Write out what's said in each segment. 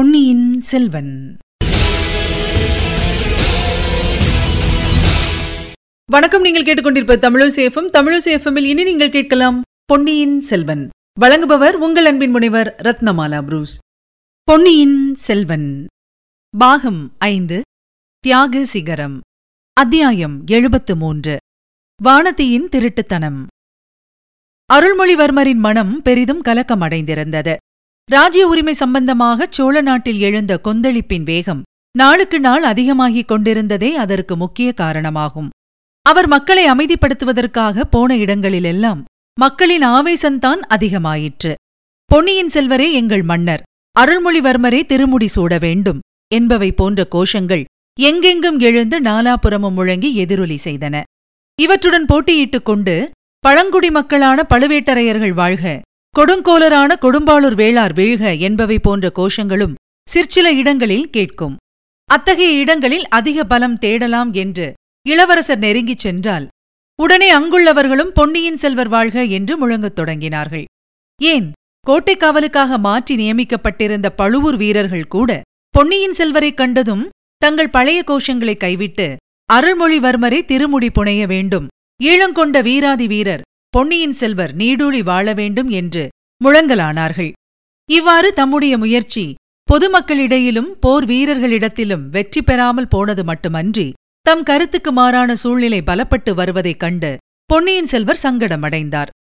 பொன்னியின் செல்வன். வணக்கம் நீங்கள் கேட்டுக்கொண்டிருப்ப தமிழசேஃபம் தமிழசேஃபமில் இனி நீங்கள் கேட்கலாம் பொன்னியின் செல்வன். வழங்குபவர் உங்கள் அன்பின் முனைவர் ரத்னமாலா புரூஸ். பொன்னியின் செல்வன். பாகம் ஐந்து தியாக சிகரம். அத்தியாயம் எழுபத்து மூன்று. வானதியின் திருட்டுத்தனம். அருள்மொழிவர்மரின் மனம் பெரிதும் கலக்கமடைந்திருந்தது. ராஜ்ய உரிமை சம்பந்தமாக சோழ நாட்டில் எழுந்த கொந்தளிப்பின் வேகம் நாளுக்கு நாள் அதிகமாகிக் கொண்டிருந்ததே அதற்கு முக்கிய காரணமாகும். அவர் மக்களை அமைதிப்படுத்துவதற்காக போன இடங்களிலெல்லாம் மக்களின் ஆவேசந்தான் அதிகமாயிற்று. பொன்னியின் செல்வரே எங்கள் மன்னர் அருள்மொழிவர்மரே திருமுடி சூட வேண்டும் என்பவை போன்ற கோஷங்கள் எங்கெங்கும் எழுந்து நாலாபுறமும் முழங்கி எதிரொலி செய்தன. இவற்றுடன் போட்டியிட்டுக் கொண்டு பழங்குடி மக்களான பழுவேட்டரையர்கள் வாழ்க கொடுங்கோலரான கொடும்பாளூர் வேளார் வீழ்க என்பவை போன்ற கோஷங்களும் சிற்சில இடங்களில் கேட்கும். அத்தகைய இடங்களில் அதிக பலம் தேடலாம் என்று இளவரசர் நெருங்கிச் சென்றால் உடனே அங்குள்ளவர்களும் பொன்னியின் செல்வர் வாழ்க என்று முழங்கத் தொடங்கினார்கள். ஏன்? கோட்டை காவலுக்காக மாற்றி நியமிக்கப்பட்டிருந்த பழுவூர் வீரர்கள் கூட பொன்னியின் செல்வரைக் கண்டதும் தங்கள் பழைய கோஷங்களை கைவிட்டு அருள்மொழிவர்மரை திருமுடி புனைய வேண்டும். ஈழங்கொண்ட வீராதி வீரர் பொன்னியின் செல்வர் நீடூழி வாழ வேண்டும் என்று முழங்கலானார்கள். இவ்வாறு தம்முடைய முயற்சி பொதுமக்களிடையிலும் போர் வீரர்களிடத்திலும் வெற்றி பெறாமல் போனது மட்டுமன்றி தம் கருத்துக்கு மாறான சூழ்நிலை பலப்பட்டு வருவதைக் கண்டு பொன்னியின் செல்வர் சங்கடமடைந்தார்.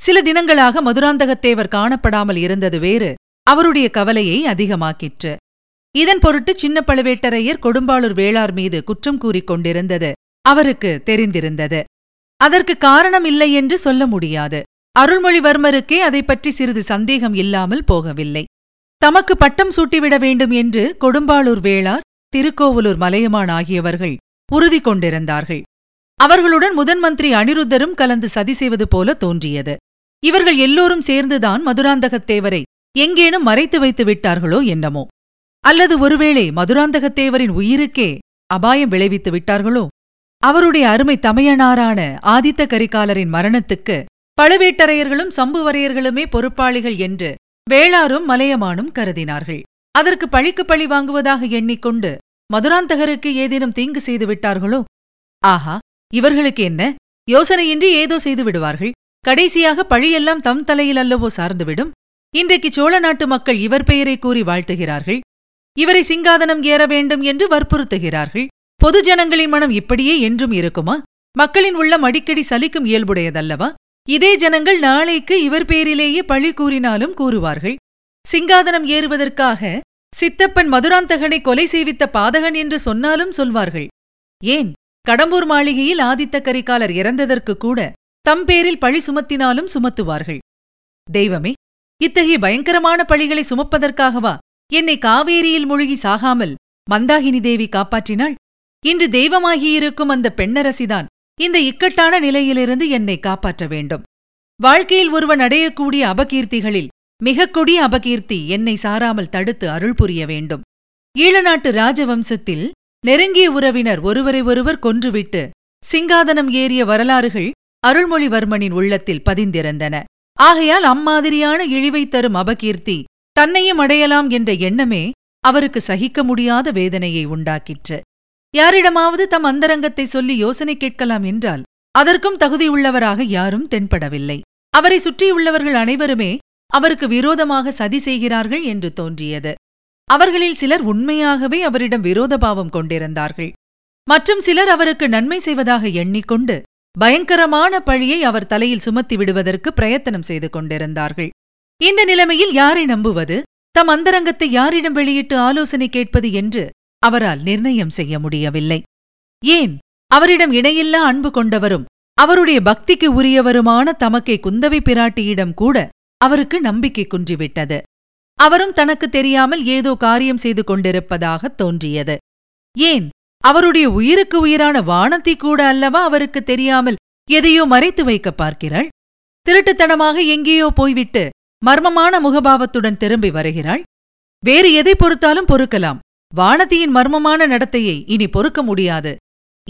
சில தினங்களாக மதுராந்தகத்தேவர் காணப்படாமல் இருந்தது வேறு அவருடைய கவலையை அதிகமாக்கிற்று. இதன் பொருட்டு சின்ன பழுவேட்டரையர் கொடும்பாளூர் வேளார் மீது குற்றம் கூறிக் கொண்டிருந்தது அவருக்கு தெரிந்திருந்தது. அதற்கு காரணம் இல்லை என்று சொல்ல முடியாது. அருள்மொழிவர்மருக்கே அதை பற்றி சிறிது சந்தேகம் இல்லாமல் போகவில்லை. தமக்கு பட்டம் சூட்டிவிட வேண்டும் என்று கொடும்பாளூர் வேளார் திருக்கோவலூர் மலையமான் ஆகியவர்கள் உறுதி கொண்டிருந்தார்கள். அவர்களுடன் முதன் மந்திரி அனிருத்தரும் கலந்து சதி செய்வது போல தோன்றியது. இவர்கள் எல்லோரும் சேர்ந்துதான் மதுராந்தகத்தேவரை எங்கேனும் மறைத்து வைத்து விட்டார்களோ என்னமோ. அல்லது ஒருவேளை மதுராந்தகத்தேவரின் உயிருக்கே அபாயம் விளைவித்து விட்டார்களோ? அவருடைய அருமை தமையனாரான ஆதித்த கரிகாலரின் மரணத்துக்கு பழுவேட்டரையர்களும் சம்புவரையர்களுமே பொறுப்பாளிகள் என்று வேளாரும் மலையமானும் கருதினார்கள். அதற்கு பழிக்கு பழி வாங்குவதாக எண்ணிக்கொண்டு மதுராந்தகருக்கு ஏதேனும் தீங்கு செய்து விட்டார்களோ? ஆஹா இவர்களுக்கு என்ன? யோசனையின்றி ஏதோ செய்து விடுவார்கள். கடைசியாக பழியெல்லாம் தம் தலையில் அல்லவோ சார்ந்துவிடும் இன்றைக்கு சோழ நாட்டு மக்கள் இவர் பெயரை கூறி வாழ்த்துகிறார்கள். இவரை சிங்காதனம் ஏற வேண்டும் என்று வற்புறுத்துகிறார்கள். பொது ஜனங்களின் மனம் இப்படியே என்றும் இருக்குமா? மக்களின் உள்ளம் அடிக்கடி சலிக்கும் இயல்புடையதல்லவா? இதே ஜனங்கள் நாளைக்கு இவர் பேரிலேயே பழி கூறினாலும் கூறுவார்கள். சிங்காதனம் ஏறுவதற்காக சித்தப்பன் மதுராந்தகனை கொலை செய்வித்த பாதகன் என்று சொன்னாலும் சொல்வார்கள். ஏன்? கடம்பூர் மாளிகையில் ஆதித்த கரிகாலர் இறந்ததற்கு கூட தம் பேரில் பழி சுமத்தினாலும் சுமத்துவார்கள். தெய்வமே இத்தகைய பயங்கரமான பழிகளை சுமப்பதற்காகவா என்னை காவேரியில் மூழ்கி சாகாமல் மந்தாகினி தேவி காப்பாற்றினாள்? இன்று தெய்வமாகியிருக்கும் அந்த பெண்ணரசிதான். இந்த இக்கட்டான நிலையிலிருந்து என்னை காப்பாற்ற வேண்டும். வாழ்க்கையில் ஒருவன் அடையக்கூடிய அபகீர்த்திகளில் மிகக் கொடிய அபகீர்த்தி என்னை சாராமல் தடுத்து அருள் புரிய வேண்டும். ஈழநாட்டு ராஜவம்சத்தில் நெருங்கிய உறவினர் ஒருவரை ஒருவர் கொன்றுவிட்டு சிங்காதனம் ஏறிய வரலாறுகள் அருள்மொழிவர்மனின் உள்ளத்தில் பதிந்திருந்தன. ஆகையால் அம்மாதிரியான இழிவை தரும் அபகீர்த்தி தன்னையும் அடையலாம் என்ற எண்ணமே அவருக்கு சகிக்க முடியாத வேதனையை உண்டாக்கிற்று. யாரிடமாவது தம் அந்தரங்கத்தை சொல்லி யோசனை கேட்கலாம் என்றால் அதற்கும் தகுதியுள்ளவராக யாரும் தென்படவில்லை. அவரை சுற்றியுள்ளவர்கள் அனைவருமே அவருக்கு விரோதமாக சதி செய்கிறார்கள் என்று தோன்றியது. அவர்களில் சிலர் உண்மையாகவே அவரிடம் விரோதபாவம் கொண்டிருந்தார்கள். மற்றும் சிலர் அவருக்கு நன்மை செய்வதாக எண்ணிக்கொண்டு பயங்கரமான பழியை அவர் தலையில் சுமத்தி விடுவதற்கு பிரயத்தனம் செய்து கொண்டிருந்தார்கள். இந்த நிலைமையில் யாரை நம்புவது? தம் அந்தரங்கத்தை யாரிடம் வெளியிட்டு ஆலோசனை கேட்பது என்று அவரால் நிர்ணயம் செய்ய முடியவில்லை. ஏன்? அவரிடம் இணையில்லா அன்பு கொண்டவரும் அவருடைய பக்திக்கு உரியவருமான தமக்கை குந்தவை பிராட்டியிடம் கூட அவருக்கு நம்பிக்கை குன்றிவிட்டது. அவரும் தனக்கு தெரியாமல் ஏதோ காரியம் செய்து கொண்டிருப்பதாக தோன்றியது. ஏன்? அவருடைய உயிருக்கு உயிரான வானத்தை கூட அல்லவா அவருக்கு தெரியாமல் எதையோ மறைத்து வைக்க பார்க்கிறாள்? திருட்டுத்தனமாக எங்கேயோ போய்விட்டு மர்மமான முகபாவத்துடன் திரும்பி வருகிறாள்? வேறு எதை பொறுத்தாலும் பொறுக்கலாம். வானதியின் மர்மமான நடத்தையை இனி பொறுக்க முடியாது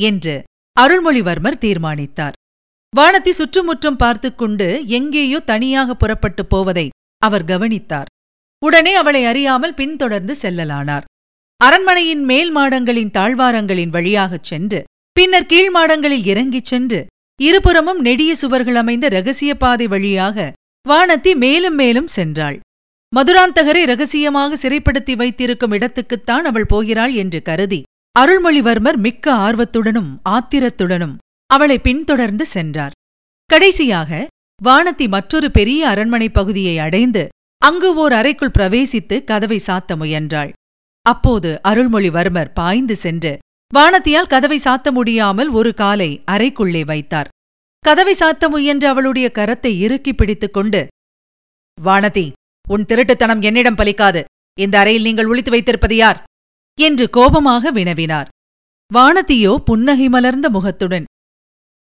என்று அருள்மொழிவர்மர் தீர்மானித்தார். வானதி சுற்றுமுற்றும் பார்த்துக் கொண்டு எங்கேயோ தனியாக புறப்பட்டுப் போவதை அவர் கவனித்தார். உடனே அவளை அறியாமல் பின்தொடர்ந்து செல்லலானார். அரண்மனையின் மேல் மாடங்களின் தாழ்வாரங்களின் வழியாகச் சென்று பின்னர் கீழ் மாடங்களில் இறங்கிச் சென்று இருபுறமும் நெடிய சுவர்கள் அமைந்த ரகசிய பாதை வழியாக வானத்தி மேலும் மேலும் சென்றாள். மதுராந்தகரை ரகசியமாக சிறைப்படுத்தி வைத்திருக்கும் இடத்துக்குத்தான் அவள் போகிறாள் என்று கருதி அருள்மொழிவர்மர் மிக்க ஆர்வத்துடனும் ஆத்திரத்துடனும் அவளை பின்தொடர்ந்து சென்றார். கடைசியாக வானத்தி மற்றொரு பெரிய அரண்மனை பகுதியை அடைந்து அங்கு ஓர் அறைக்குள் பிரவேசித்து கதவை சாத்த முயன்றாள். அப்போது அருள்மொழிவர்மர் பாய்ந்து சென்று வானத்தியால் கதவை சாத்த முடியாமல் ஒரு காலை அறைக்குள்ளே வைத்தார். கதவை சாத்த முயன்ற அவளுடைய கரத்தை இறுக்கி பிடித்துக் கொண்டு வானதி உன் திருட்டுத்தனம் என்னிடம் பலிக்காது. இந்த அறையில் நீங்கள் ஒளித்து வைத்திருப்பது யார்? என்று கோபமாக வினவினார். வானதியோ புன்னகை மலர்ந்த முகத்துடன்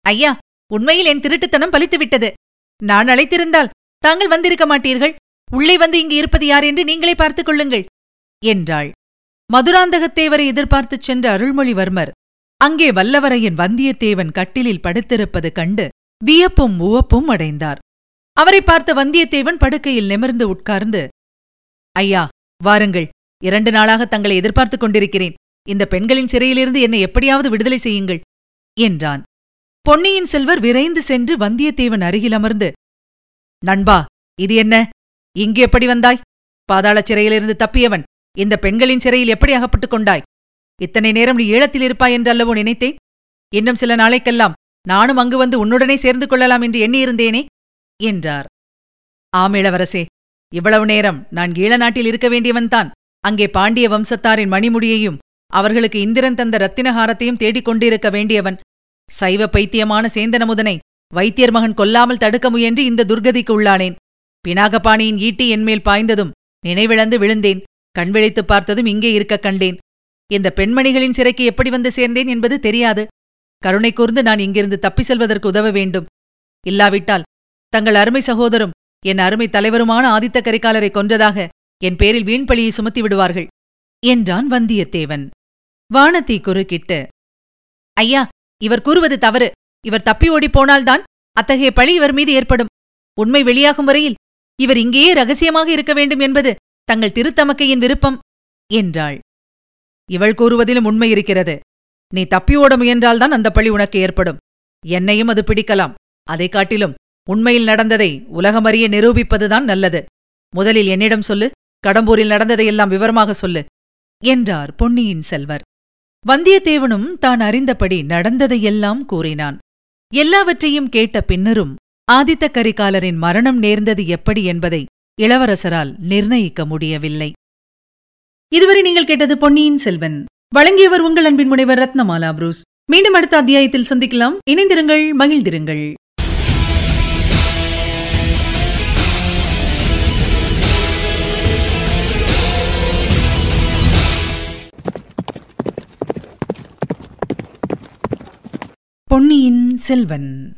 ஐயா உண்மையில் என் திருட்டுத்தனம் பலித்துவிட்டது. நான் அழைத்திருந்தால் தாங்கள் வந்திருக்க மாட்டீர்கள். உள்ளே வந்து இங்கு இருப்பது யார் என்று நீங்களே பார்த்துக் கொள்ளுங்கள் என்றாள். மதுராந்தகத்தேவரை எதிர்பார்த்துச் சென்ற அருள்மொழிவர்மர் அங்கே வல்லவரையன் வந்தியத்தேவன் கட்டிலில் படுத்திருப்பது கண்டு வியப்பும் உவப்பும் அடைந்தார். அவரை பார்த்த வந்தியத்தேவன் படுக்கையில் நிமிர்ந்து உட்கார்ந்து ஐயா வாருங்கள். இரண்டு நாளாக தங்களை எதிர்பார்த்துக் கொண்டிருக்கிறேன். இந்த பெண்களின் சிறையிலிருந்து என்னை எப்படியாவது விடுதலை செய்யுங்கள் என்றான். பொன்னியின் செல்வர் விரைந்து சென்று வந்தியத்தேவன் அருகில் அமர்ந்து நண்பா இது என்ன? இங்கு எப்படி வந்தாய்? பாதாளச் சிறையிலிருந்து தப்பியவன். இந்த பெண்களின் சிறையில் எப்படி அகப்பட்டுக் கொண்டாய்? இத்தனை நேரம் நீ ஈழத்தில் இருப்பாய் என்றல்லவோ நினைத்தேன்? இன்னும் சில நாளைக்கெல்லாம் நானும் அங்கு வந்து உன்னுடனே சேர்ந்து கொள்ளலாம் என்று எண்ணியிருந்தேனே? என்றார். ஆமிளவரசே இவ்வளவு நேரம் நான் ஈழ நாட்டில் இருக்க வேண்டியவன்தான் அங்கே பாண்டிய வம்சத்தாரின் மணிமுடியையும் அவர்களுக்கு இந்திரன் தந்த ரத்தினஹாரத்தையும் தேடிக் கொண்டிருக்க வேண்டியவன். சைவ பைத்தியமான சேந்தனமுதனை வைத்தியர் மகன் கொல்லாமல் தடுக்க முயன்று இந்த துர்கதிக்கு உள்ளானேன். பினாகபாணியின் ஈட்டி என்மேல் பாய்ந்ததும் நினைவிழந்து விழுந்தேன். கண்விழித்துப் பார்த்ததும் இங்கே இருக்க கண்டேன். இந்த பெண்மணிகளின் சிறைக்கு எப்படி வந்து சேர்ந்தேன் என்பது தெரியாது. கருணை கூர்ந்து நான் இங்கிருந்து தப்பி செல்வதற்கு உதவ வேண்டும். இல்லாவிட்டால் தங்கள் அருமை சகோதரும் என் அருமை தலைவருமான ஆதித்த கரிகாலரை கொன்றதாக என் பேரில் வீண்பழியை சுமத்தி விடுவார்கள் என்றான் வந்தியத்தேவன். வானதி குறுக்கிட்டு ஐயா இவர் கூறுவது தவறு. இவர் தப்பி ஓடிப் போனால்தான் அத்தகைய பழி இவர் மீது ஏற்படும். உண்மை வெளியாகும் வரையில் இவர் இங்கேயே ரகசியமாக இருக்க வேண்டும் என்பது தங்கள் திருத்தமக்கையின் விருப்பம் என்றாள். இவள் கூறுவதிலும் உண்மை இருக்கிறது. நீ தப்பி ஓட முயன்றால்தான் அந்த பழி உனக்கு ஏற்படும். என்னையும் அது பிடிக்கலாம். அதைக் காட்டிலும் உண்மையில் நடந்ததை உலகமறிய நிரூபிப்பதுதான் நல்லது. முதலில் என்னிடம் சொல்லு கடம்பூரில் நடந்ததையெல்லாம் விவரமாக சொல்லு என்றார் பொன்னியின் செல்வர். வந்தியத்தேவனும் தான் அறிந்தபடி நடந்ததையெல்லாம் கூறினான். எல்லாவற்றையும் கேட்ட பின்னரும் ஆதித்த கரிகாலரின் மரணம் நேர்ந்தது எப்படி என்பதை இளவரசரால் நிர்ணயிக்க முடியவில்லை. இதுவரை நீங்கள் கேட்டது பொன்னியின் செல்வன். வழங்கியவர் உங்கள் அன்பின் முனைவர் ரத்னமாலா புரூஸ். மீண்டும் அடுத்த அத்தியாயத்தில் சந்திக்கலாம். இணைந்திருங்கள் மகிழ்ந்திருங்கள். பொன்னியின் செல்வன்.